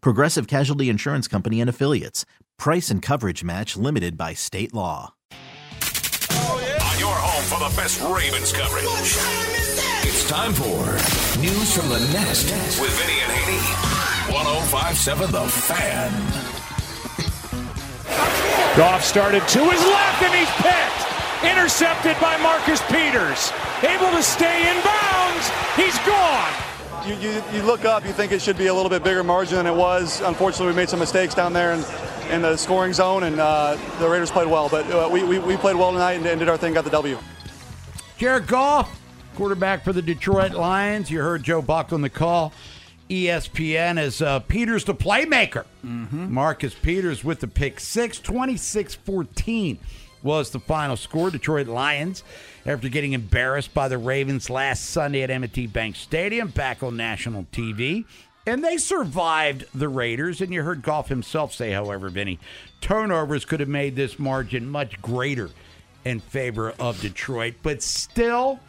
Progressive Casualty Insurance Company and Affiliates. Price and coverage match limited by state law. On your home for the best Ravens coverage. It's time for News from the Nest with Vinny and Haney. 1057 The Fan. Goff started to his left and he's picked. Intercepted by Marcus Peters. Able to stay in bounds. He's gone. You, you, you look up, you think it should be a little bit bigger margin than it was. Unfortunately, we made some mistakes down there in, in the scoring zone, and uh, the Raiders played well. But uh, we, we, we played well tonight and, and did our thing, got the W. Jared Goff, quarterback for the Detroit Lions. You heard Joe Buck on the call. ESPN is uh, Peters the playmaker. Marcus Peters with the pick six, 26 14 was the final score. Detroit Lions, after getting embarrassed by the Ravens last Sunday at M&T Bank Stadium, back on national TV. And they survived the Raiders. And you heard Goff himself say, however, Vinny, turnovers could have made this margin much greater in favor of Detroit. But still,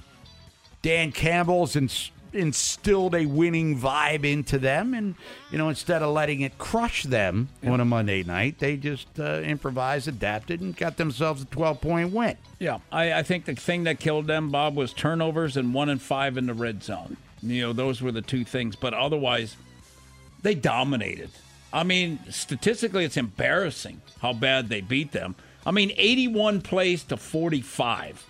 Dan Campbell's ins- instilled a winning vibe into them, and you know, instead of letting it crush them on a Monday night, they just uh, improvised, adapted, and got themselves a twelve-point win. Yeah, I, I think the thing that killed them, Bob, was turnovers and one and five in the red zone. You know, those were the two things. But otherwise, they dominated. I mean, statistically, it's embarrassing how bad they beat them. I mean, 81 plays to 45.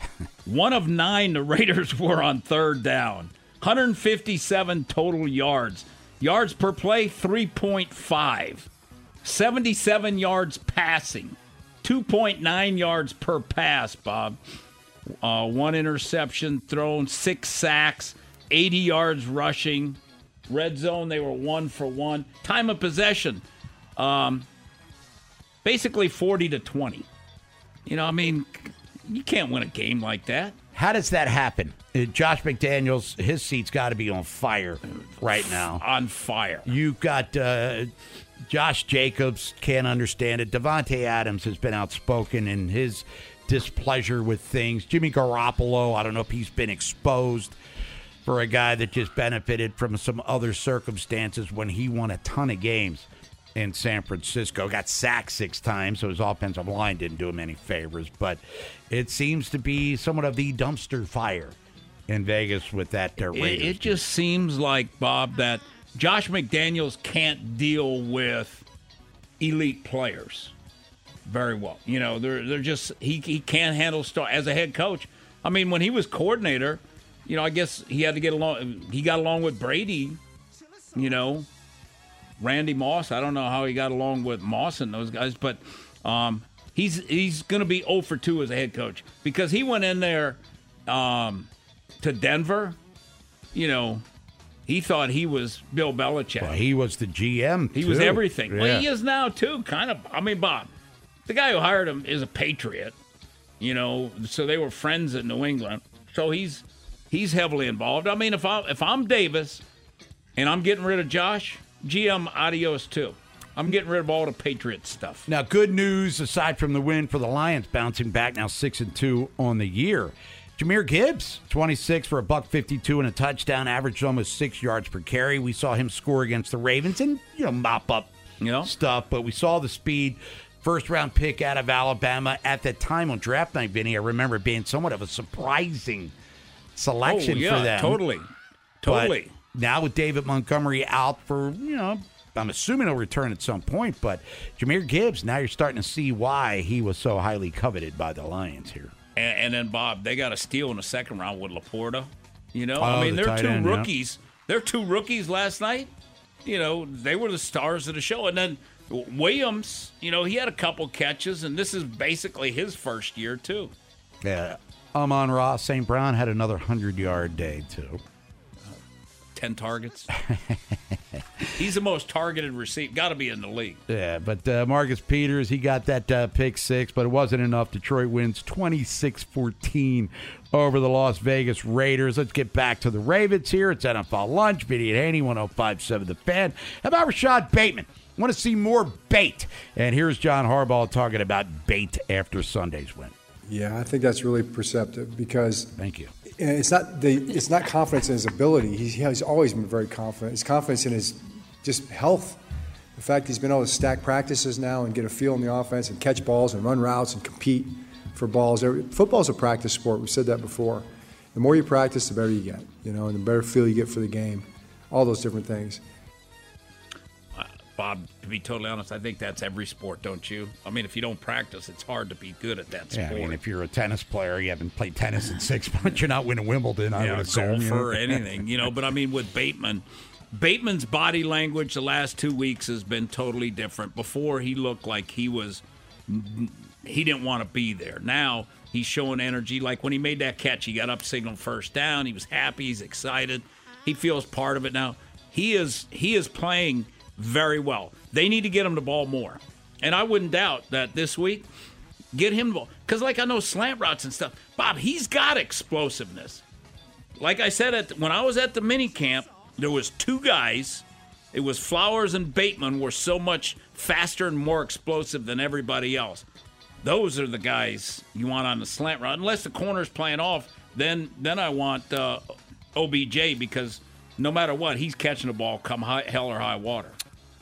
One of nine, the Raiders were on third down. 157 total yards. Yards per play, 3.5. 77 yards passing. 2.9 yards per pass, Bob. Uh, one interception thrown, six sacks, 80 yards rushing. Red zone, they were one for one. Time of possession, um, basically 40 to 20. You know, I mean, you can't win a game like that. How does that happen? Uh, Josh McDaniels, his seat's got to be on fire right now. On fire. You've got uh, Josh Jacobs can't understand it. Davante Adams has been outspoken in his displeasure with things. Jimmy Garoppolo, I don't know if he's been exposed for a guy that just benefited from some other circumstances when he won a ton of games in San Francisco. Got sacked six times, so his offensive line didn't do him any favors. But it seems to be somewhat of the dumpster fire in Vegas with that uh, It, it just seems like, Bob, that Josh McDaniels can't deal with elite players very well. You know, they're they're just he he can't handle star as a head coach. I mean, when he was coordinator, you know, I guess he had to get along. He got along with Brady. You know, Randy Moss. I don't know how he got along with Moss and those guys, but um, he's he's going to be 0 for 2 as a head coach because he went in there um, to Denver. You know, he thought he was Bill Belichick. Well, he was the GM. He was too. everything. Well, he is now too. Kind of. I mean, Bob, the guy who hired him is a patriot. You know, so they were friends in New England. So he's he's heavily involved. I mean, if I if I'm Davis and I'm getting rid of Josh, GM adios too. I'm getting rid of all the Patriots stuff. Now, good news aside from the win for the Lions, bouncing back now six and two on the year. Jahmyr Gibbs, 26 for a buck 52 and a touchdown, averaged almost six yards per carry. We saw him score against the Ravens and you know mop up You know? stuff, but we saw the speed. First round pick out of Alabama at the time on draft night, Vinny. I remember being somewhat of a surprising selection oh, yeah, for them. totally, totally. Now with David Montgomery out for, you know, I'm assuming he'll return at some point, but Jahmyr Gibbs, now you're starting to see why he was so highly coveted by the Lions here. And, and then Bob, they got a steal in the second round with LaPorta. You know, Oh, I mean, the they're two end, yeah. rookies. They're two rookies last night. You know, they were the stars of the show. And then Williams, you know, he had a couple catches, and this is basically his first year too. Yeah. Amon-Ra St. Brown had another 100 yard day, too. Ten targets. He's the most targeted receiver. Got to be in the league. Yeah, but uh, Marcus Peters, he got that uh, pick six, but it wasn't enough. Detroit wins 26 14 over the Las Vegas Raiders. Let's get back to the Ravens here. It's NFL Lunch. Vinny and Haney, 1057 The Fan. How about Rashod Bateman? Want to see more bait. And here's John Harbaugh talking about bait after Sunday's win. Yeah, I think that's really perceptive because Thank you. It's not the it's not confidence in his ability. He's, he's always been very confident. It's confidence in his just health. The fact he's been able to stack practices now and get a feel in the offense and catch balls and run routes and compete for balls. Football's a practice sport. We've said that before. The more you practice, the better you get. You know, and the better feel you get for the game. All those different things. Bob, to be totally honest, I think that's every sport, don't you? I mean, if you don't practice, it's hard to be good at that Yeah, sport. I mean, if you're a tennis player, you haven't played tennis in six months, you're not winning Wimbledon, I yeah, would assume. you know? golfer, anything, you know. But I mean, with Bateman, Bateman's body language the last two weeks has been totally different. Before he looked like he was, he didn't want to be there. Now he's showing energy. Like when he made that catch, he got up signal first down. He was happy. He's excited. He feels part of it now. He is he is playing very well. They need to get him the ball more, and I wouldn't doubt that this week. Get him the ball because, like I know slant routes and stuff. Bob, he's got explosiveness like I said at when I was at the mini camp, there was two guys. It was Flowers and Bateman were so much faster and more explosive than everybody else. Those are the guys you want on the slant route. Unless the corner's playing off, then then I want uh, OBJ because no matter what, he's catching the ball come high, hell or high water.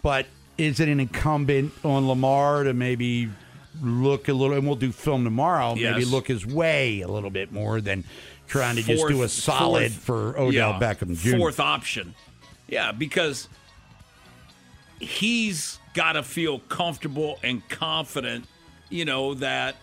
But is it an incumbent on Lamar to maybe look a little, and we'll do film tomorrow, maybe look his way a little bit more than trying to just do a solid fourth- for Odell yeah, Beckham Jr. Fourth option. Yeah, because he's got to feel comfortable and confident, you know, that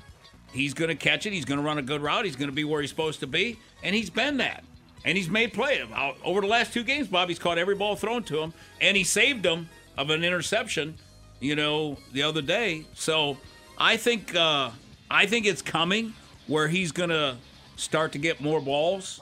he's going to catch it. He's going to run a good route. He's going to be where he's supposed to be. And he's been that. And he's made play. Over the last two games, Bobby's caught every ball thrown to him. And he saved them of an interception, you know, the other day. So I think uh, I think it's coming where he's going to start to get more balls.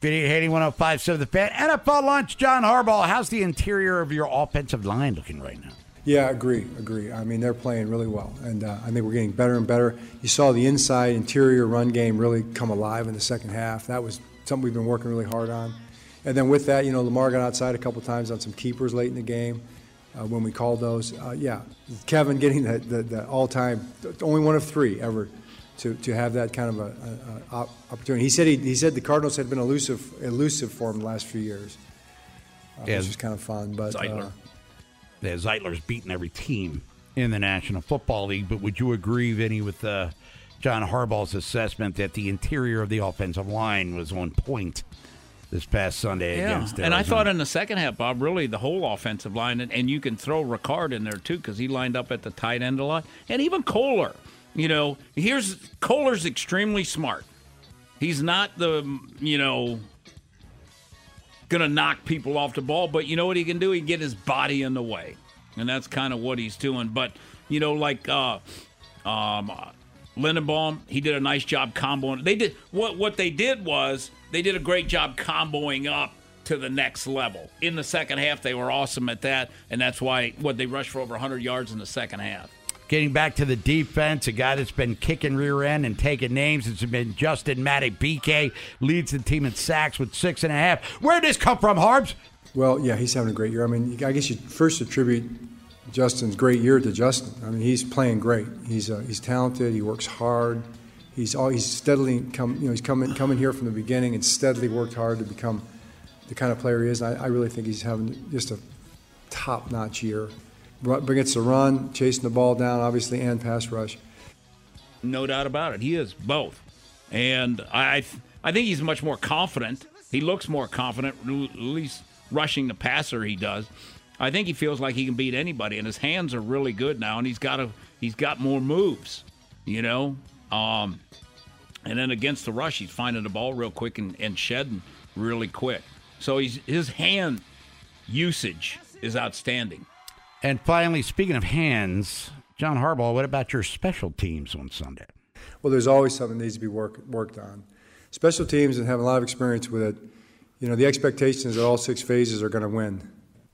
Vinny and Haney 1057 The Fan. NFL Lunch, John Harbaugh. How's the interior of your offensive line looking right now? Yeah, agree, agree. I mean, they're playing really well, and uh, I think we're getting better and better. You saw the inside interior run game really come alive in the second half. That was something we've been working really hard on. And then with that, you know, Lamar got outside a couple times on some keepers late in the game uh, when we called those. Uh, yeah, Kevin getting the, the, the all-time, only one of three ever to, to have that kind of a, a, a opportunity. He said he, he said the Cardinals had been elusive elusive for him the last few years, uh, Yeah. which was kind of fun. But Zeitler. uh, Yeah, Zeitler's beaten every team in the National Football League, but would you agree, Vinny, with uh, John Harbaugh's assessment that the interior of the offensive line was on point this past Sunday against and I thought in the second half, Bob, really the whole offensive line, and, and you can throw Ricard in there too because he lined up at the tight end a lot, and even Kolar. You know, here's Kolar's extremely smart. He's not the you know gonna knock people off the ball, but you know what he can do? He can get his body in the way, and that's kind of what he's doing. But you know, like uh, um, uh, Linderbaum, he did a nice job comboing. They did what what they did was they did a great job comboing up to the next level in the second half. They were awesome at that, and that's why what they rushed for over 100 yards in the second half. Getting back to the defense, a guy that's been kicking rear end and taking names It's been Justin Madubuike, leads the team in sacks with six and a half. Where did this come from, Harbs? Well, yeah, he's having a great year. I mean, I guess you first attribute Justin's great year to Justin. I mean, he's playing great. He's uh, he's talented. He works hard. He's all he's steadily come. You know, he's coming coming here from the beginning and steadily worked hard to become the kind of player he is. I, I really think he's having just a top notch year. Gets the run, chasing the ball down, obviously, and pass rush. No doubt about it. He is both, and I I think he's much more confident. He looks more confident, at least rushing the passer. He does, I think he feels like he can beat anybody, and his hands are really good now, and he's got a he's got more moves, you know. Um, and then against the rush, he's finding the ball real quick and, and shedding really quick. So he's his hand usage is outstanding. And finally, speaking of hands, John Harbaugh, what about your special teams on Sunday? Well, there's always something that needs to be work, worked on. Special teams and have a lot of experience with it. You know, the expectation is that all six phases are going to win.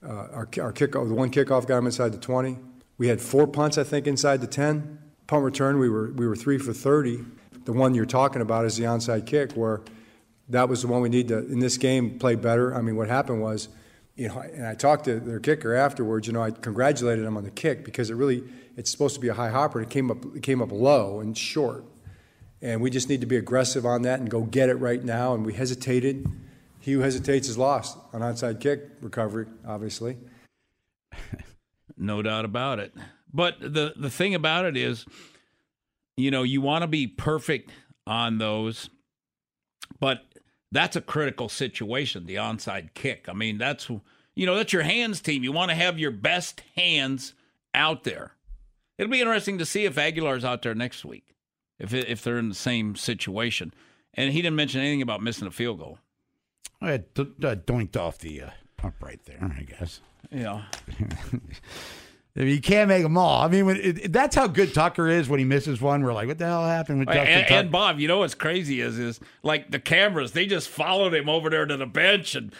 Uh, our, our kickoff, the one kickoff got them inside the 20. We had four punts, I think, inside the 10. Punt return, we were we were three for 30. The one you're talking about is the onside kick, where that was the one we need to in this game play better. I mean, what happened was, you know, and I talked to their kicker afterwards. You know, I congratulated him on the kick because it really it's supposed to be a high hopper. It came up it came up low and short, and we just need to be aggressive on that and go get it right now. And we hesitated. He who hesitates is lost on onside kick recovery, obviously. no doubt about it. But the the thing about it is, you know, you want to be perfect on those, but that's a critical situation. The onside kick. I mean, that's you know that's your hands team. You want to have your best hands out there. It'll be interesting to see if Aguilar's out there next week, if if they're in the same situation. And he didn't mention anything about missing a field goal. I d- d- doinked off the uh, upright there, I guess. Yeah. I mean, you can't make them all. I mean, when it, that's how good Tucker is when he misses one. We're like, what the hell happened with Justin and, Tucker? and Bob, you know what's crazy is is like the cameras. They just followed him over there to the bench and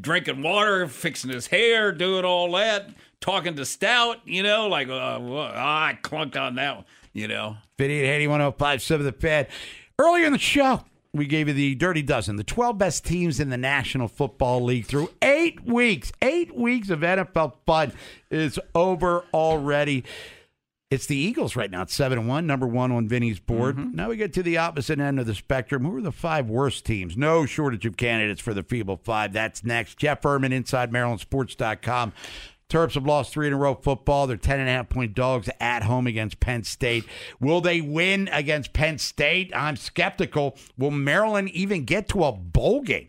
drinking water, fixing his hair, doing all that, talking to Stout. You know, like uh, well, I clunked on that. One, you know, Vinny and Haney, one zero five seven the Fan. Earlier in the show, we gave you the Dirty Dozen, the 12 best teams in the National Football League through eight weeks. Eight weeks of NFL fun is over already. It's the Eagles right now at 7 and 1, number one on Vinny's board. Mm-hmm. Now we get to the opposite end of the spectrum. Who are the five worst teams? No shortage of candidates for the Feeble Five. That's next. Jeff Ermann, inside MarylandSports.com. Terps have lost three in a row football. They're 10 and a half point dogs at home against Penn State. Will they win against Penn State? I'm skeptical. Will Maryland even get to a bowl game?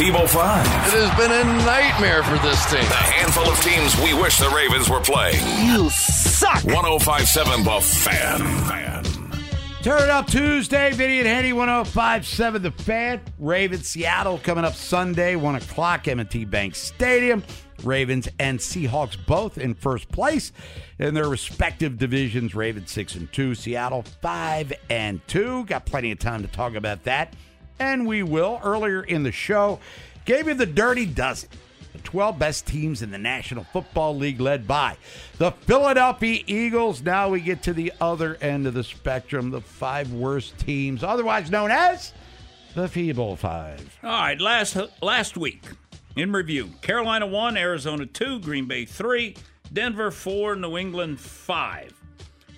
Feeble Five. It has been a nightmare for this team. The handful of teams we wish the Ravens were playing. You suck. 1057 The Fan. Fan. Turn it up Tuesday, Vinny and Haney, 1057 The Fan. Ravens, Seattle coming up Sunday, 1 o'clock, M&T Bank Stadium. Ravens and Seahawks both in first place in their respective divisions. Ravens 6 and 2, Seattle 5 and 2. Got plenty of time to talk about that. And we will. Earlier in the show, gave you the dirty dozen. The 12 best teams in the National Football League, led by the Philadelphia Eagles. Now we get to the other end of the spectrum, the five worst teams, otherwise known as the Feeble Five. All right, last last week In review Carolina 1, Arizona 2, Green Bay 3, Denver 4, New England 5.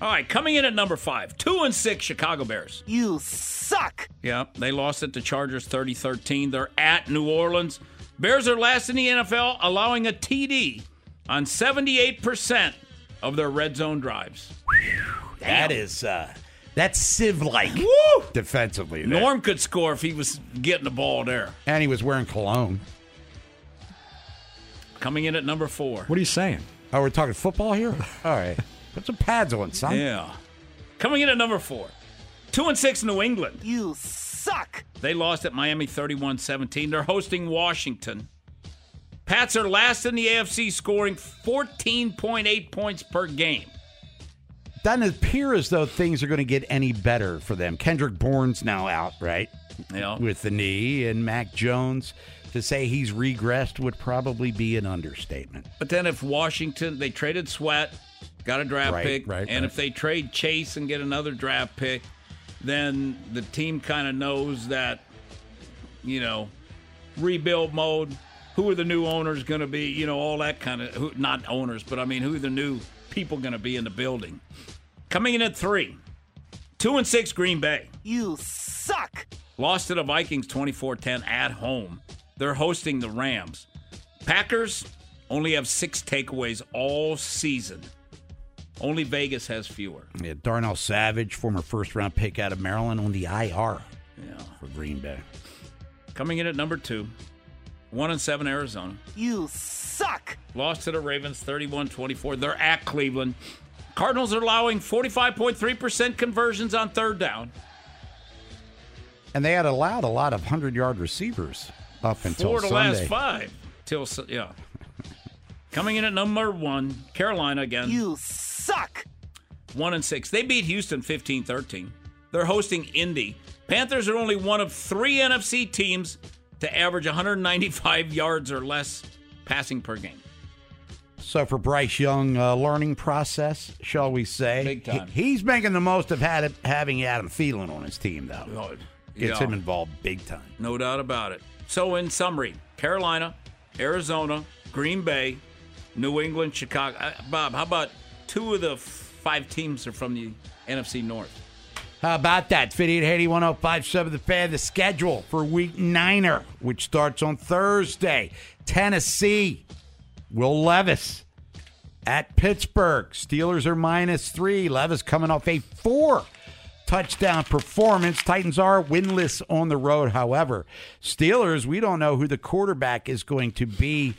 All right, coming in at number 5, 2 and 6 Chicago Bears. You suck. Yeah, they lost it to Chargers 30 13. They're at New Orleans. Bears are last in the NFL, allowing a TD on 78% of their red zone drives. That is uh that's Civ like defensively. there. Norm could score if he was getting the ball there. And he was wearing cologne. Coming in at number four. What are you saying? Oh, we're talking football here? All right. Put some pads on, son. Yeah. Coming in at number four. Two and six New England. You suck. They lost at Miami 31 17. They're hosting Washington. Pats are last in the AFC, scoring 14.8 points per game. Doesn't appear as though things are going to get any better for them. Kendrick Bourne's now out, right? Yeah. With the knee, and Mac Jones. To say he's regressed would probably be an understatement. But then if Washington, they traded Sweat, got a draft Right, pick, right, and right. if they trade Chase and get another draft pick, then the team kind of knows that, you know, rebuild mode. Who are the new owners going to be? You know, all that kind of who, not owners, but I mean, who are the new people going to be in the building? Coming in at three, two and six Green Bay. You suck. Lost to the Vikings 24 10 at home. They're hosting the Rams. Packers only have six takeaways all season. Only Vegas has fewer. Yeah, Darnell Savage, former first round pick out of Maryland, on the IR Yeah. for Green Bay. Coming in at number two, one and seven Arizona. You suck. Lost to the Ravens 31 24. They're at Cleveland. Cardinals are allowing 45.3% conversions on third down. And they had allowed a lot of 100 yard receivers up until Four to Sunday. last five. Till, yeah. Coming in at number one, Carolina again. You suck. One and six. They beat Houston 15-13. They're hosting Indy. Panthers are only one of three NFC teams to average 195 yards or less passing per game. So for Bryce Young, uh, learning process, shall we say? Big time. He- he's making the most of had, having Adam Thielen on his team, though. Gets Yeah. him involved big time. No doubt about it. So in summary, Carolina, Arizona, Green Bay, New England, Chicago. Uh, Bob, how about two of the five teams are from the NFC North? How about that? 5880 1057 The Fan, the schedule for week niner, which starts on Thursday. Tennessee, Will Levis at Pittsburgh. Steelers are minus three. Levis coming off a four touchdown performance. Titans are winless on the road, however. Steelers, we don't know who the quarterback is going to be.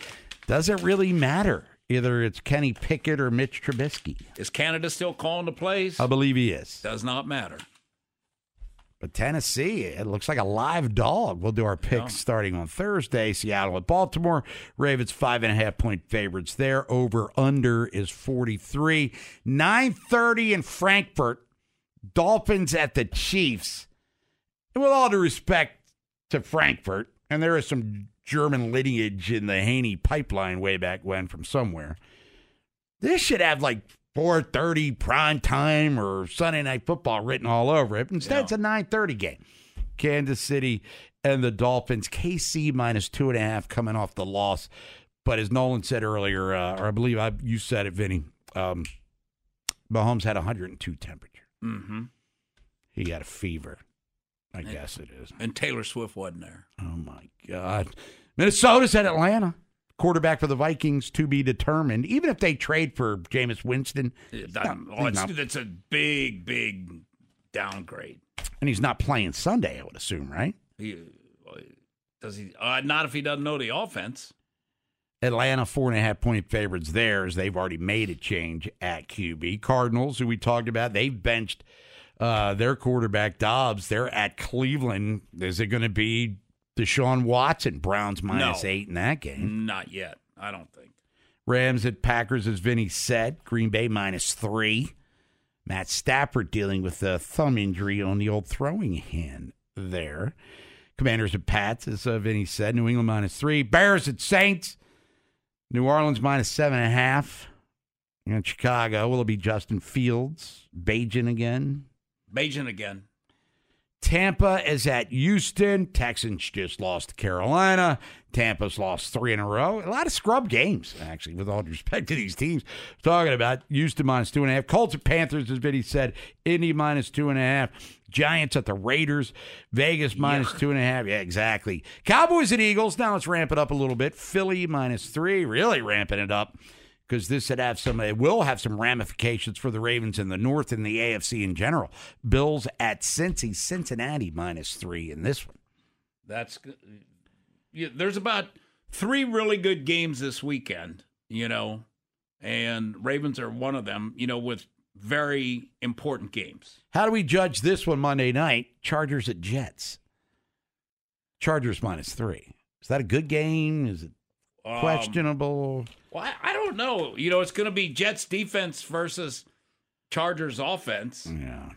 Doesn't really matter. Either it's Kenny Pickett or Mitch Trubisky. Is Canada still calling the plays? I believe he is. Does not matter. But Tennessee, it looks like a live dog. We'll do our picks Yeah. starting on Thursday. Seattle at Baltimore. Ravens five and a half point favorites there. Over under is 43. 930 in Frankfurt. Dolphins at the Chiefs. And with all due respect to Frankfurt, and there is some German lineage in the Haney pipeline way back when from somewhere. This should have like 4:30 prime time or Sunday night football written all over it. Instead, it's a 9:30 game. Kansas City and the Dolphins. KC minus two and a half coming off the loss. But as Nolan said earlier, uh, or I believe I, you said it, Vinny, um, Mahomes had 102 temperature. Mm-hmm. He got a fever. I guess it is. And Taylor Swift wasn't there. Oh my God. Minnesota's at Atlanta. Quarterback for the Vikings to be determined. Even if they trade for Jameis Winston, It he's not- doesn't- oh, it's, not- it's a big, big downgrade. and he's not playing Sunday, I would assume, right? He, does he? Uh, not if he doesn't know the offense. Atlanta four and a half point favorites there as they've already made a change at QB. Cardinals, who we talked about, they've benched uh, their quarterback Dobbs. They're at Cleveland. Is it going to be Deshaun Watson? Browns minus No. eight in that game. Not yet. I don't think. Rams at Packers, as Vinny said. Green Bay minus three. Matt Stafford dealing with a thumb injury on the old throwing hand there. Commanders at Pats, as uh, Vinny said. New England minus three. Bears at Saints. New Orleans minus seven and a half. And Chicago, will it be Justin Fields? Bagent again? Bagent again. Tampa is at Houston. Texans just lost to Carolina. Tampa's lost three in a row. A lot of scrub games, actually, with all due respect to these teams. Talking about Houston minus two and a half. Colts at Panthers, as Vinny said. Indy minus two and a half. Giants at the Raiders. Vegas minus two and a half. Yeah, exactly. Cowboys at Eagles. Now let's ramp it up a little bit. Philly minus three. Really ramping it up because this would have some, it will have some ramifications for the Ravens in the North and the AFC in general. Bills at Cincy, Cincinnati minus three in this one. That's good. Yeah, there's about three really good games this weekend, you know, and Ravens are one of them, you know, with very important games. How do we judge this one Monday night? Chargers at Jets. Chargers minus three. Is that a good game? Is it Um, questionable? Well, I, I don't know. You know, it's going to be Jets defense versus Chargers offense. Yeah.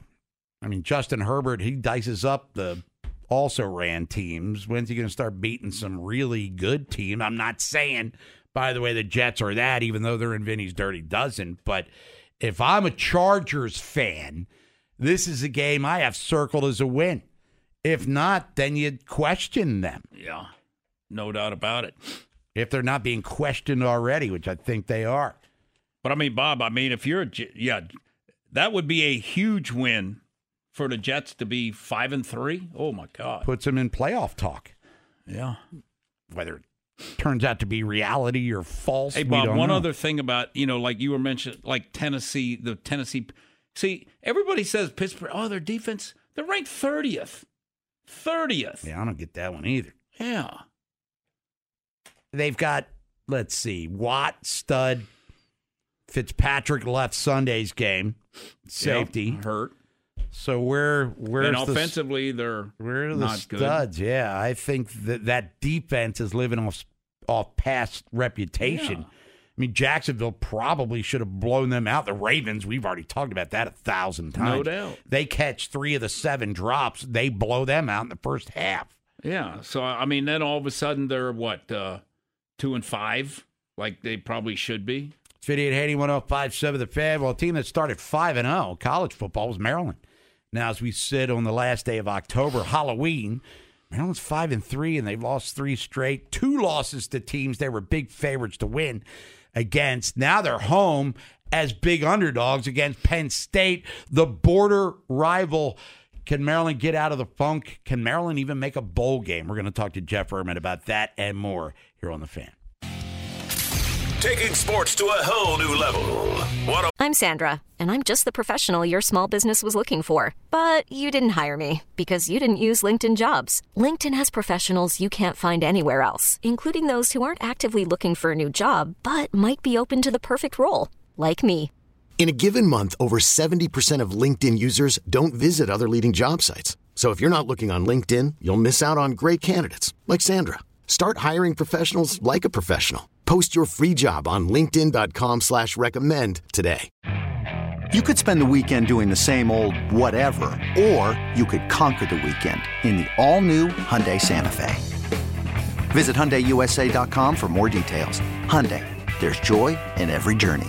I mean, Justin Herbert, he dices up the also ran teams. When's he going to start beating some really good team? I'm not saying, by the way, the Jets are that, even though they're in Vinny's dirty dozen. But if I'm a Chargers fan, this is a game I have circled as a win. If not, then you'd question them. Yeah, no doubt about it. If they're not being questioned already, which I think they are. But I mean, Bob, I mean, if you're yeah, that would be a huge win for the Jets to be five and three. Oh my God, Puts them in playoff talk. yeah. Whether it turns out to be reality or false. Hey Bob, one know. other thing about you know, like you were mentioning, like Tennessee, the Tennessee. See, everybody says Pittsburgh. Oh, their defense. They're ranked thirtieth. Thirtieth. Yeah, I don't get that one either. Yeah. They've got, let's see, Watt, stud, Fitzpatrick left Sunday's game, safety Yep, hurt. So where where's and the offensively, they're where are the not good. studs? Yeah, I think that that defense is living off off past reputation. Yeah. I mean, Jacksonville probably should have blown them out. The Ravens, we've already talked about that a thousand times. No doubt. They catch three of the seven drops. They blow them out in the first half. Yeah. So I mean, then all of a sudden they're what uh, two and five, like they probably should be. It's 58 Haiti 1057 The Fan. Well, a team that started 5 and 0 college football was Maryland. Now, as we sit on the last day of October, Halloween, Maryland's 5 and 3, and they've lost three straight. Two losses to teams they were big favorites to win against. Now they're home as big underdogs against Penn State, the border rival. Can Maryland get out of the funk? Can Maryland even make a bowl game? We're going to talk to Jeff Ermann about that and more here on The Fan. Taking sports to a whole new level. What I'm Sandra, and I'm just the professional your small business was looking for. But you didn't hire me because you didn't use LinkedIn jobs. LinkedIn has professionals you can't find anywhere else, including those who aren't actively looking for a new job but might be open to the perfect role, like me. In a given month, over 70% of LinkedIn users don't visit other leading job sites. So if you're not looking on LinkedIn, you'll miss out on great candidates like Sandra. Start hiring professionals like a professional. Post your free job on linkedin.com slash recommend today. You could spend the weekend doing the same old whatever, or you could conquer the weekend in the all-new Hyundai Santa Fe. Visit HyundaiUSA.com for more details. Hyundai, there's joy in every journey.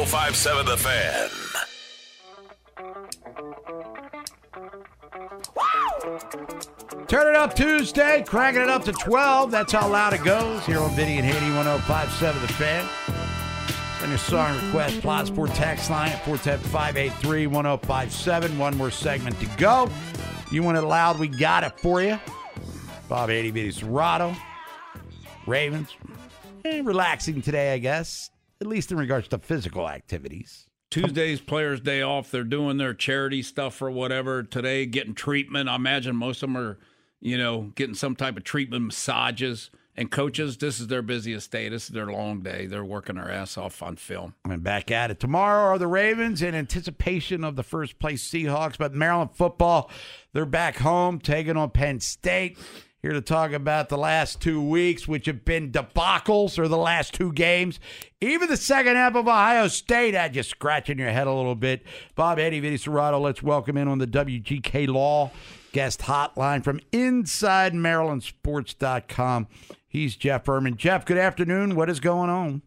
1057 The Fan. Turn it up Tuesday, cranking it up to 12. That's how loud it goes here on Vinny and Haney 1057 The Fan. Send your song request, Plot Sport text line at 410 1057. One more segment to go. You want it loud, we got it for you. Bob Haney, Vinny Cerrato, Ravens. Eh, relaxing today, I guess, at least in regards to physical activities. Tuesday's Players' Day off. They're doing their charity stuff or whatever today, getting treatment. I imagine most of them are, you know, getting some type of treatment, massages. And coaches, this is their busiest day. This is their long day. They're working their ass off on film. And back at it tomorrow are the Ravens in anticipation of the first place Seahawks. But Maryland football, they're back home taking on Penn State. Here to talk about the last two weeks, which have been debacles, or the last two games. Even the second half of Ohio State had you scratching your head a little bit. Bob Eddie Vinny Cerrato, let's welcome in on the WGK Law guest hotline from inside MarylandSports.com. He's Jeff Ermann. Jeff, good afternoon. What is going on?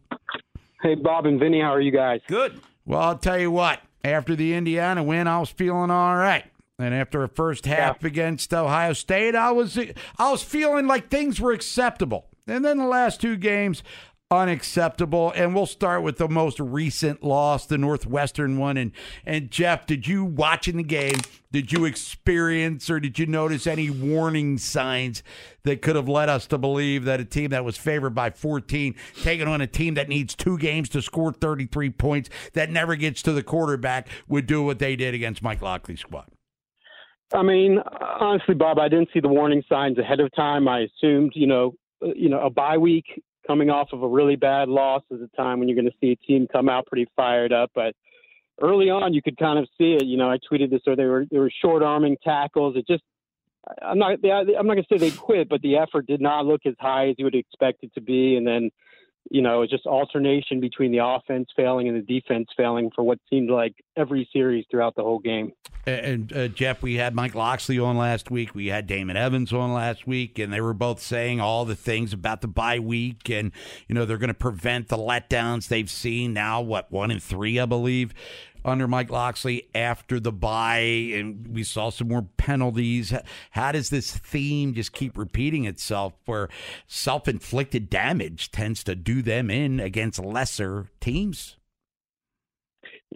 Hey, Bob and Vinny, how are you guys? Good. Well, I'll tell you what. After the Indiana win, I was feeling all right. And after a first half yeah. against Ohio State, I was I was feeling like things were acceptable. And then the last two games, unacceptable. And we'll start with the most recent loss, the Northwestern one. And and Jeff, did you watching the game? Did you experience or did you notice any warning signs that could have led us to believe that a team that was favored by 14, taking on a team that needs two games to score 33 points, that never gets to the quarterback, would do what they did against Mike Locksley's squad? I mean, honestly, Bob, I didn't see the warning signs ahead of time. I assumed, you know, uh, you know, a bye week coming off of a really bad loss is a time when you're going to see a team come out pretty fired up. But early on, you could kind of see it. You know, I tweeted this, or they were they were short arming tackles. It just I'm not I'm not going to say they quit, but the effort did not look as high as you would expect it to be. And then you know, it's just alternation between the offense failing and the defense failing for what seemed like every series throughout the whole game. And uh, Jeff, we had Mike Locksley on last week. We had Damon Evans on last week, and they were both saying all the things about the bye week, and you know they're going to prevent the letdowns they've seen now. What one in three, I believe under Mike Locksley after the bye, and we saw some more penalties. How does this theme just keep repeating itself where self inflicted damage tends to do them in against lesser teams?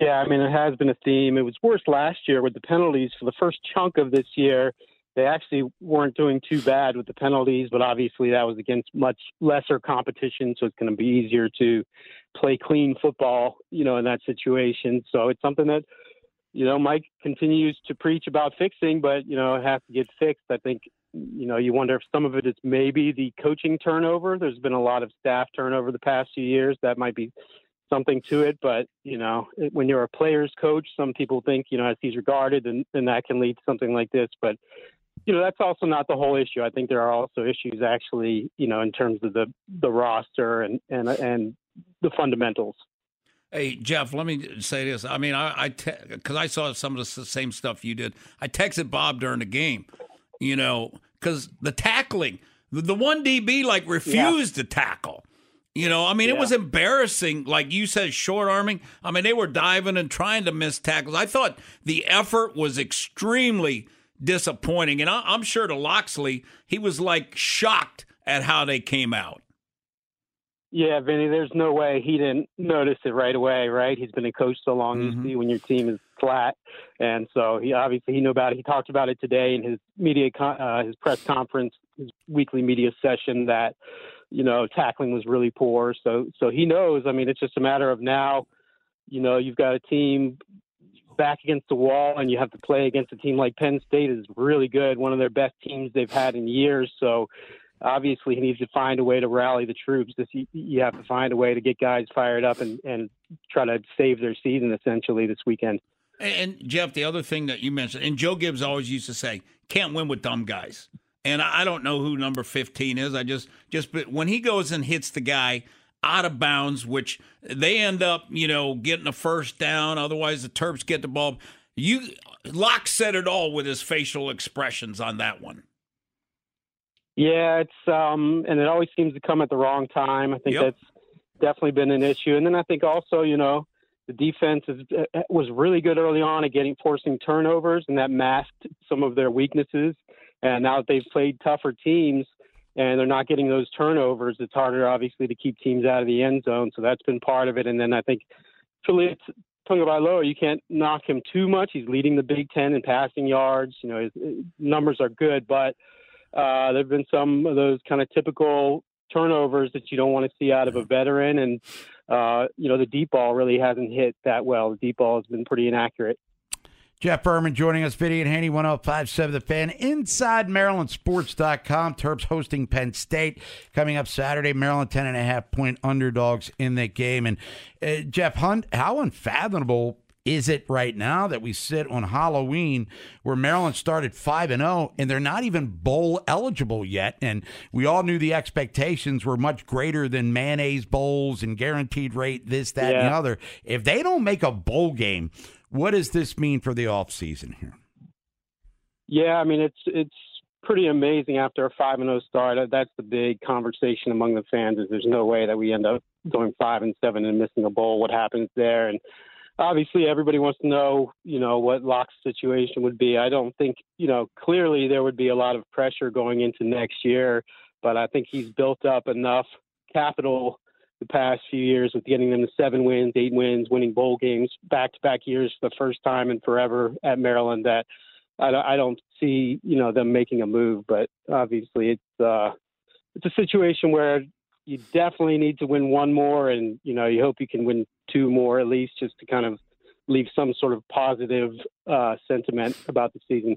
Yeah, I mean, it has been a theme. It was worse last year with the penalties for the first chunk of this year they actually weren't doing too bad with the penalties, but obviously that was against much lesser competition, so it's going to be easier to play clean football, you know, in that situation. So it's something that, you know, Mike continues to preach about fixing, but you know, it has to get fixed. I think, you know, you wonder if some of it is maybe the coaching turnover. There's been a lot of staff turnover the past few years. That might be something to it. But you know, when you're a player's coach, some people think you know as he's regarded, and, and that can lead to something like this. But you know, that's also not the whole issue. I think there are also issues actually, you know, in terms of the the roster and and and the fundamentals. Hey Jeff, let me say this. I mean, I, I because te- I saw some of the same stuff you did. I texted Bob during the game, you know, because the tackling, the, the, one DB like refused yeah. to tackle. You know, I mean, yeah. it was embarrassing. Like you said, short arming. I mean, they were diving and trying to miss tackles. I thought the effort was extremely disappointing. And I, am sure to Locksley, he was like shocked at how they came out. Yeah, Vinny, there's no way he didn't notice it right away, right? He's been a coach so long, mm-hmm. you see when your team is flat, and so he obviously he knew about it. He talked about it today in his media, uh, his press conference, his weekly media session that you know tackling was really poor. So so he knows. I mean, it's just a matter of now. You know, you've got a team back against the wall and you have to play against a team like Penn State is really good, one of their best teams they've had in years. So obviously he needs to find a way to rally the troops. This, you have to find a way to get guys fired up and, and try to save their season essentially this weekend. And Jeff, the other thing that you mentioned, and Joe Gibbs always used to say, can't win with dumb guys. And I don't know who number 15 is. I just, just, but when he goes and hits the guy out of bounds, which they end up, you know, getting a first down. Otherwise, the Terps get the ball. You Locke said it all with his facial expressions on that one. Yeah, it's um, and it always seems to come at the wrong time. I think yep. that's definitely been an issue. And then I think also, you know, the defense is, uh, was really good early on at getting forcing turnovers, and that masked some of their weaknesses. And now that they've played tougher teams, and they're not getting those turnovers, it's harder, obviously, to keep teams out of the end zone. So that's been part of it. And then I think Taulia Tagovailoa, you can't knock him too much. He's leading the Big Ten in passing yards. You know, his numbers are good, but uh, there have been some of those kind of typical turnovers that you don't want to see out of a veteran. And, uh, you know, the deep ball really hasn't hit that well. The deep ball has been pretty inaccurate. Jeff Ermann joining us, Vinny and Haney, 1057 The Fan, inside MarylandSports.com. Terps hosting Penn State coming up Saturday. Maryland 10.5 point underdogs in that game. And uh, Jeff Hunt, how unfathomable is it right now that we sit on Halloween where Maryland started 5 and 0 and they're not even bowl eligible yet and we all knew the expectations were much greater than mayonnaise bowls and guaranteed rate this that and the other. If they don't make a bowl game, what does this mean for the offseason here? Yeah, I mean it's it's pretty amazing after a five and zero start. That's the big conversation among the fans. Is there's no way that we end up going five and seven and missing a bowl. What happens there? And obviously, everybody wants to know, you know, what Locke's situation would be. I don't think, you know, clearly there would be a lot of pressure going into next year, but I think he's built up enough capital the past few years with getting them to seven wins, eight wins, winning bowl games back to back years for the first time in forever at Maryland that I don't, I don't see you know them making a move, but obviously it's uh, it's a situation where you definitely need to win one more, and you know you hope you can win two more at least, just to kind of leave some sort of positive uh, sentiment about the season.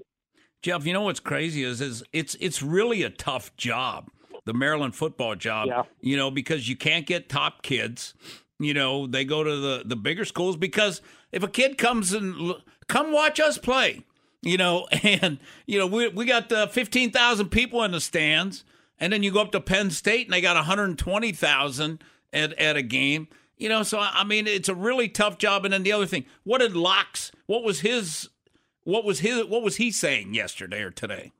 Jeff, you know what's crazy is is it's it's really a tough job, the Maryland football job. Yeah. You know, because you can't get top kids. You know, they go to the the bigger schools because if a kid comes and come watch us play, you know, and you know we we got uh, fifteen thousand people in the stands, and then you go up to Penn State and they got one hundred twenty thousand at at a game. You know, so I I mean, it's a really tough job. And then the other thing, what did Locks? What was his? What was his? What was he saying yesterday or today?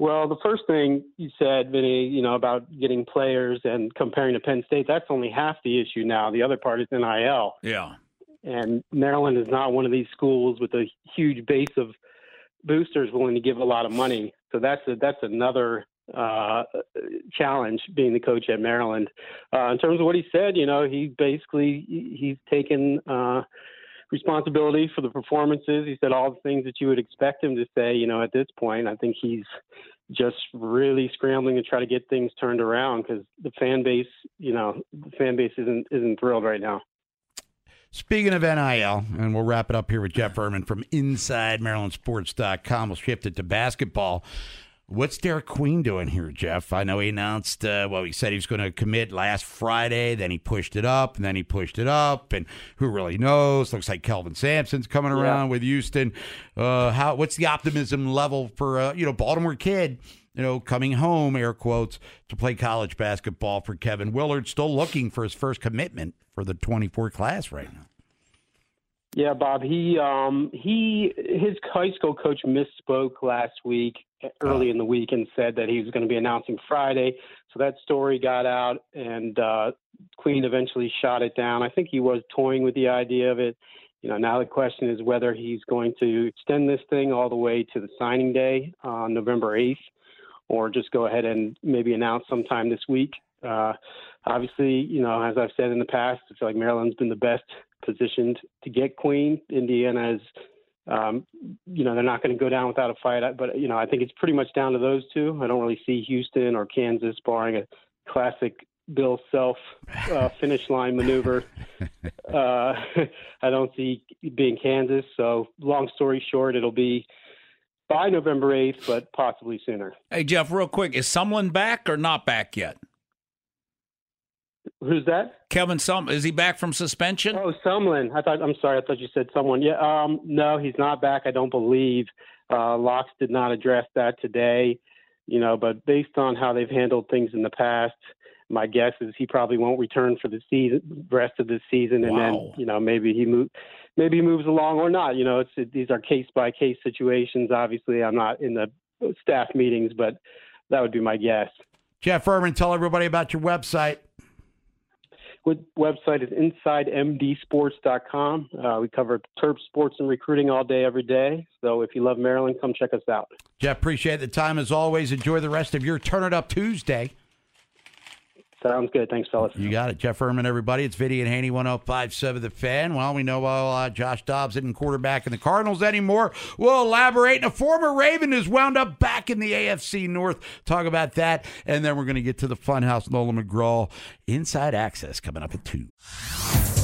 Well, the first thing you said, Vinny, you know, about getting players and comparing to Penn State, that's only half the issue now. The other part is NIL. Yeah. And Maryland is not one of these schools with a huge base of boosters willing to give a lot of money. So that's a, that's another uh, challenge being the coach at Maryland. Uh, in terms of what he said, you know, he basically he's taken uh, responsibility for the performances. He said all the things that you would expect him to say. You know, at this point, I think he's just really scrambling to try to get things turned around because the fan base, you know, the fan base isn't isn't thrilled right now. Speaking of NIL, and we'll wrap it up here with Jeff Ermann from Inside MarylandSports.com. We'll shift it to basketball. What's Derek Queen doing here, Jeff? I know he announced, uh, well, he said he was going to commit last Friday, then he pushed it up, and then he pushed it up, and who really knows? Looks like Kelvin Sampson's coming Yeah. around with Houston. Uh, how? What's the optimism level for, uh, you know, Baltimore kid, you know, coming home, air quotes, to play college basketball for Kevin Willard, still looking for his first commitment for the 24 class right now? Yeah, Bob. He um he his high school coach misspoke last week early in the week and said that he was going to be announcing Friday. So that story got out, and uh, Queen eventually shot it down. I think he was toying with the idea of it. You know, now the question is whether he's going to extend this thing all the way to the signing day on November eighth, or just go ahead and maybe announce sometime this week. Uh, obviously, you know, as I've said in the past, I feel like Maryland's been the best positioned to get Queen. Indiana is, um, you know, they're not going to go down without a fight. But you know, I think it's pretty much down to those two. I don't really see Houston or Kansas barring a classic Bill Self uh, finish line maneuver. Uh, I don't see being Kansas. So, long story short, it'll be by November eighth, but possibly sooner. Hey Jeff, real quick, is someone back or not back yet? Who's that? Kevin Sum is he back from suspension? Oh, Sumlin. I thought. I'm sorry. I thought you said someone. Yeah. Um. No, he's not back. I don't believe. Uh, Locks did not address that today. You know, but based on how they've handled things in the past, my guess is he probably won't return for the season, rest of the season, and Wow. then you know maybe he move, maybe he moves along or not. You know, it's it, these are case by case situations. Obviously, I'm not in the staff meetings, but that would be my guess. Jeff Ermann, tell everybody about your website. Website is InsideMDSports.com. Uh, we cover Terp sports and recruiting all day, every day. So if you love Maryland, come check us out. Jeff, appreciate the time as always. Enjoy the rest of your Turn It Up Tuesday. Sounds good. Thanks, fellas. You got it. Jeff Ermann, everybody. It's Vinny and Haney, 1057 The Fan. Well, we know well, uh, Josh Dobbs isn't quarterback in the Cardinals anymore. We'll elaborate. And a former Raven is wound up back in the AFC North. Talk about that. And then we're going to get to the Funhouse, Nolan McGraw. Inside Access coming up at 2.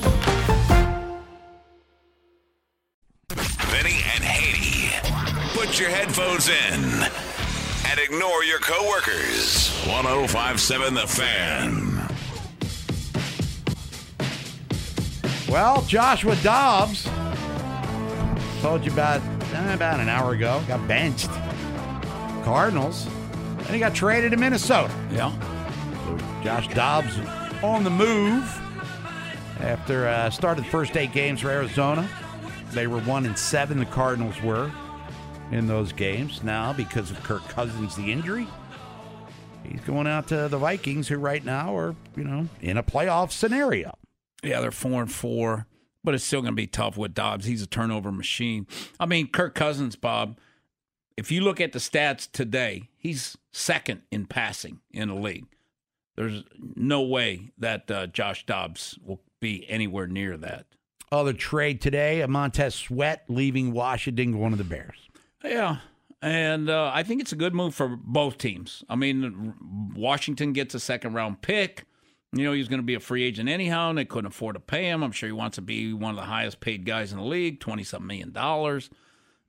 Vinny and Haney. Put your headphones in and ignore your coworkers. 1057 The Fan. Well, Joshua Dobbs, told you about eh, about an hour ago, got benched. Cardinals, and he got traded to Minnesota. Yeah. So Josh Dobbs on the move after uh, started the first eight games for Arizona. They were one and seven. The Cardinals were in those games. Now, because of Kirk Cousins' the injury, he's going out to the Vikings, who right now are you know in a playoff scenario. Yeah, they're four and four, but it's still going to be tough with Dobbs. He's a turnover machine. I mean, Kirk Cousins, Bob. If you look at the stats today, he's second in passing in the league. There's no way that uh, Josh Dobbs will be anywhere near that. Other trade today: Montez Sweat leaving Washington, going to the Bears. Yeah. And uh, I think it's a good move for both teams. I mean, Washington gets a second round pick. You know, he's going to be a free agent anyhow, and they couldn't afford to pay him. I'm sure he wants to be one of the highest paid guys in the league, 20 something million dollars.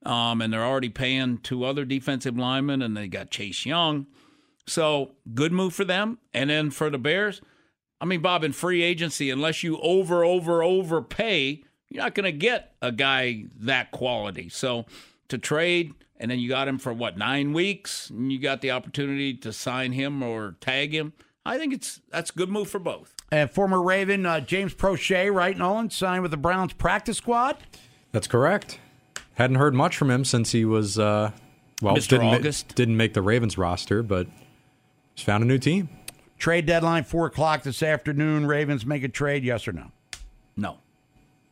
Um, and they're already paying two other defensive linemen, and they got Chase Young. So, good move for them. And then for the Bears, I mean, Bob, in free agency, unless you over, over, overpay, you're not going to get a guy that quality. So, to trade, and then you got him for what nine weeks, and you got the opportunity to sign him or tag him. I think it's that's a good move for both. And former Raven uh, James Proche, right, Nolan, signed with the Browns practice squad. That's correct. Hadn't heard much from him since he was uh, well, Mr. Didn't, ma- August. didn't make the Ravens roster, but he's found a new team. Trade deadline four o'clock this afternoon. Ravens make a trade, yes or no? No.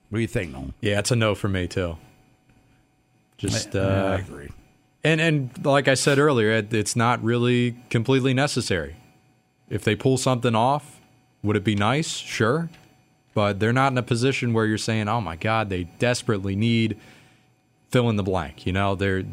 What do you think, Nolan? Yeah, it's a no for me too. Just I- uh, I agree. And and like I said earlier, it, it's not really completely necessary. If they pull something off, would it be nice? Sure, but they're not in a position where you're saying, "Oh my God, they desperately need fill in the blank." You know, they're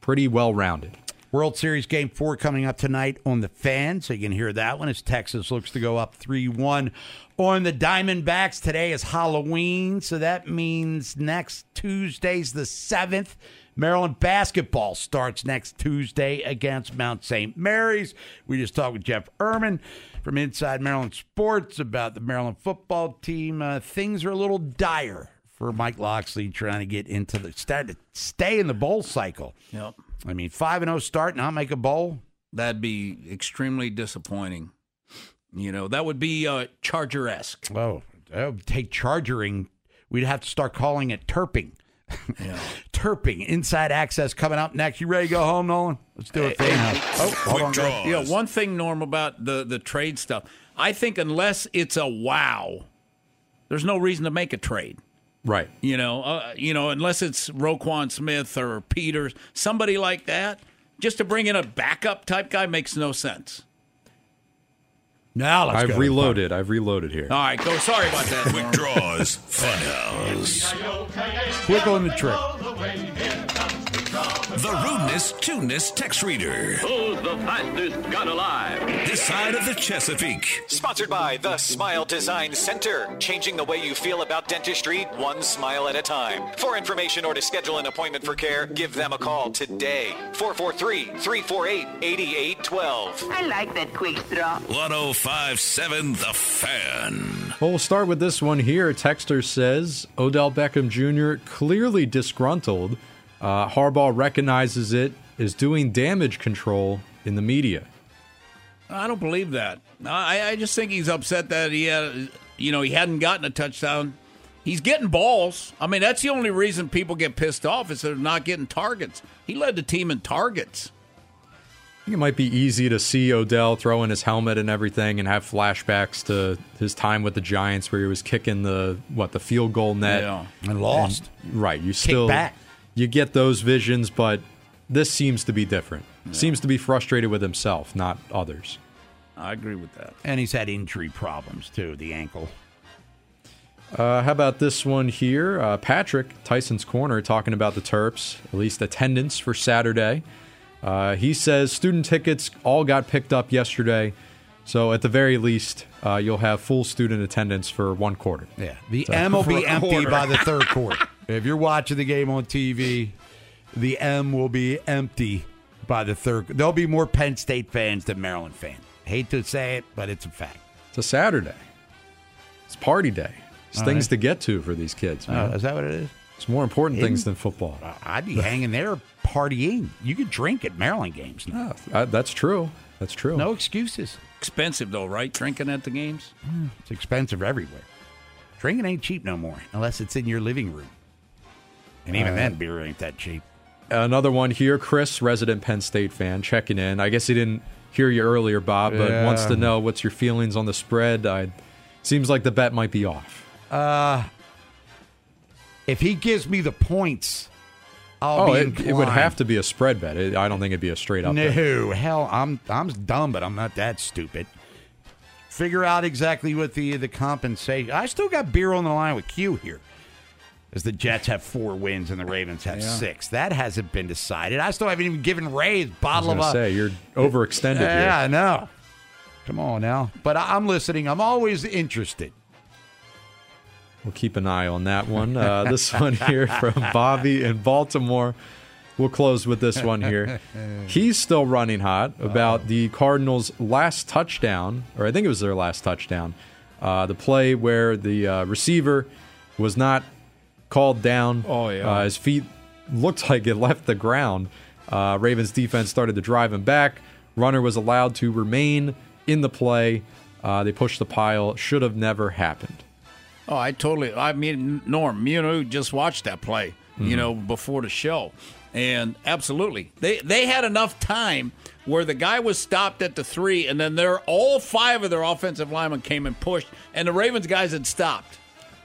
pretty well rounded. World Series Game 4 coming up tonight on the fan, so you can hear that one as Texas looks to go up 3 1 on the Diamondbacks. Today is Halloween, so that means next Tuesday's the 7th. Maryland basketball starts next Tuesday against Mount St. Mary's. We just talked with Jeff Ermann from Inside Maryland Sports about the Maryland football team. Uh, things are a little dire for Mike Locksley trying to get into the to stay in the bowl cycle. Yep. I mean, five and zero start, not make a bowl. That'd be extremely disappointing. You know, that would be uh, Charger esque. Oh, that would take chargering. We'd have to start calling it terping. Yeah. terping. Inside access coming up next. You ready to go home, Nolan? Let's do it. Oh, hold on. Yeah, one thing, Norm, about the the trade stuff. I think unless it's a wow, there's no reason to make a trade. Right. You know, uh, you know, unless it's Roquan Smith or Peters, somebody like that, just to bring in a backup type guy makes no sense. Now let's I've go. reloaded. I've reloaded here. All right, go. Sorry about that. Quick draws, funhouse. Quick on the trick. The rudeness, tuneness text reader. Who's the fastest gun alive? This side of the Chesapeake. Sponsored by the Smile Design Center, changing the way you feel about dentistry one smile at a time. For information or to schedule an appointment for care, give them a call today. 443-348-8812. I like that quick draw. 1057 The Fan. Well, we'll start with this one here. Texter says Odell Beckham Jr. clearly disgruntled. Uh, Harbaugh recognizes it, is doing damage control in the media. I don't believe that. I, I just think he's upset that he had, you know, he hadn't gotten a touchdown. He's getting balls. I mean, that's the only reason people get pissed off is they're not getting targets. He led the team in targets. I think it might be easy to see Odell throwing his helmet and everything and have flashbacks to his time with the Giants where he was kicking the what the field goal net Yeah. And lost. And- right, you still back. You get those visions, but this seems to be different. Seems to be frustrated with himself, not others. I agree with that. And he's had injury problems too, the ankle. Uh, how about this one here? Uh, Patrick, Tyson's Corner, talking about the Terps, at least attendance for Saturday. Uh, he says student tickets all got picked up yesterday. So at the very least, uh, you'll have full student attendance for one quarter. Yeah, the So- M will be empty quarter. by the third quarter. If you're watching the game on TV, the M will be empty by the third. There'll be more Penn State fans than Maryland fans. Hate to say it, but it's a fact. It's a Saturday. It's party day. It's All things right. to get to for these kids. Oh, Man. is that what it is? It's more important things Isn't- than football. I'd be hanging there partying. You could drink at Maryland games now. Uh, that's true. That's true. No excuses. Expensive though, right? Drinking at the games. It's expensive everywhere. Drinking ain't cheap no more, unless it's in your living room. And even Uh, then, beer ain't that cheap. Another one here, Chris, resident Penn State fan, checking in. I guess he didn't hear you earlier, Bob, but Yeah. wants to know what's your feelings on the spread. I, seems like the bet might be off. Uh, if he gives me the points, I'll oh, be it, it would have to be a spread bet. It, I don't think it'd be a straight up bet. No, hell, I'm I'm dumb, but I'm not that stupid. Figure out exactly what the the compensation. I still got beer on the line with Q here, as the Jets have four wins and the Ravens have Yeah. six. That hasn't been decided. I still haven't even given Ray's his I was bottle of a. say you're overextended yeah, I know. Come on now, but I'm listening. I'm always interested. We'll keep an eye on that one. Uh, this one here from Bobby in Baltimore. We'll close with this one here. He's still running hot about the Cardinals' last touchdown, or I think it was their last touchdown. Uh, the play where the uh, receiver was not called down. Oh, yeah. Uh, his feet looked like it left the ground. Uh, Ravens defense started to drive him back. Runner was allowed to remain in the play. Uh, they pushed the pile. Should have never happened. Oh, I totally. I mean, Norm, you know, just watched that play, you Mhm. know, before the show, and absolutely, they they had enough time where the guy was stopped at the three, and then they're all five of their offensive linemen came and pushed, and the Ravens guys had stopped.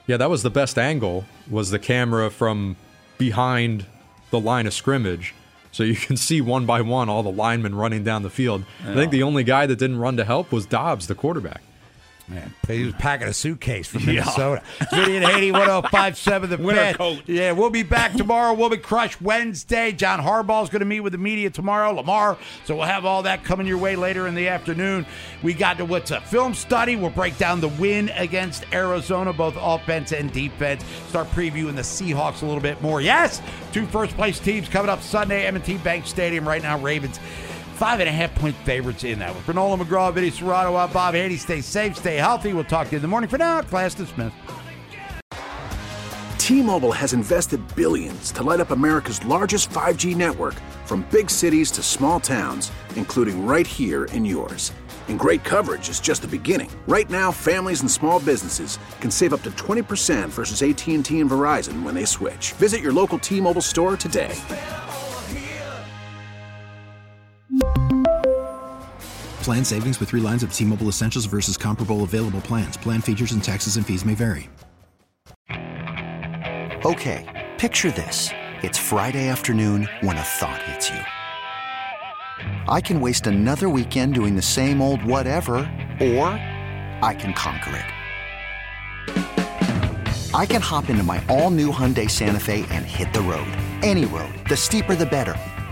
Yeah, that was the best angle. Was the camera from behind the line of scrimmage, so you can see one by one all the linemen running down the field. I think the only guy that didn't run to help was Dobbs, the quarterback. Man, he was packing a suitcase from. Minnesota. Vinny and Haney, 1057 the Winter Fed. coat. Yeah, we'll be back tomorrow. We'll be crushed Wednesday. John Harbaugh's going to meet with the media tomorrow. Lamar. So we'll have all that coming your way later in the afternoon. We got to what's a film study. We'll break down the win against Arizona, both offense and defense. Start previewing the Seahawks a little bit more. Yes, two first place teams coming up Sunday, M&T Bank Stadium. Right now, Ravens Five and a half point favorites in that one. For Nolan McGraw, Vinny Cerrato, I'm Bob Haney. Stay safe, stay healthy. We'll talk to you in the morning. For now, class dismissed. T-Mobile has invested billions to light up America's largest 5G network from big cities to small towns, including right here in yours. And great coverage is just the beginning. Right now, families and small businesses can save up to 20% versus AT&T and Verizon when they switch. Visit your local T-Mobile store today. Plan savings with three lines of T Mobile Essentials versus comparable available plans. Plan features and taxes and fees may vary. Okay, picture this. It's Friday afternoon when a thought hits you. I can waste another weekend doing the same old whatever, or I can conquer it. I can hop into my all new Hyundai Santa Fe and hit the road. Any road. The steeper, the better.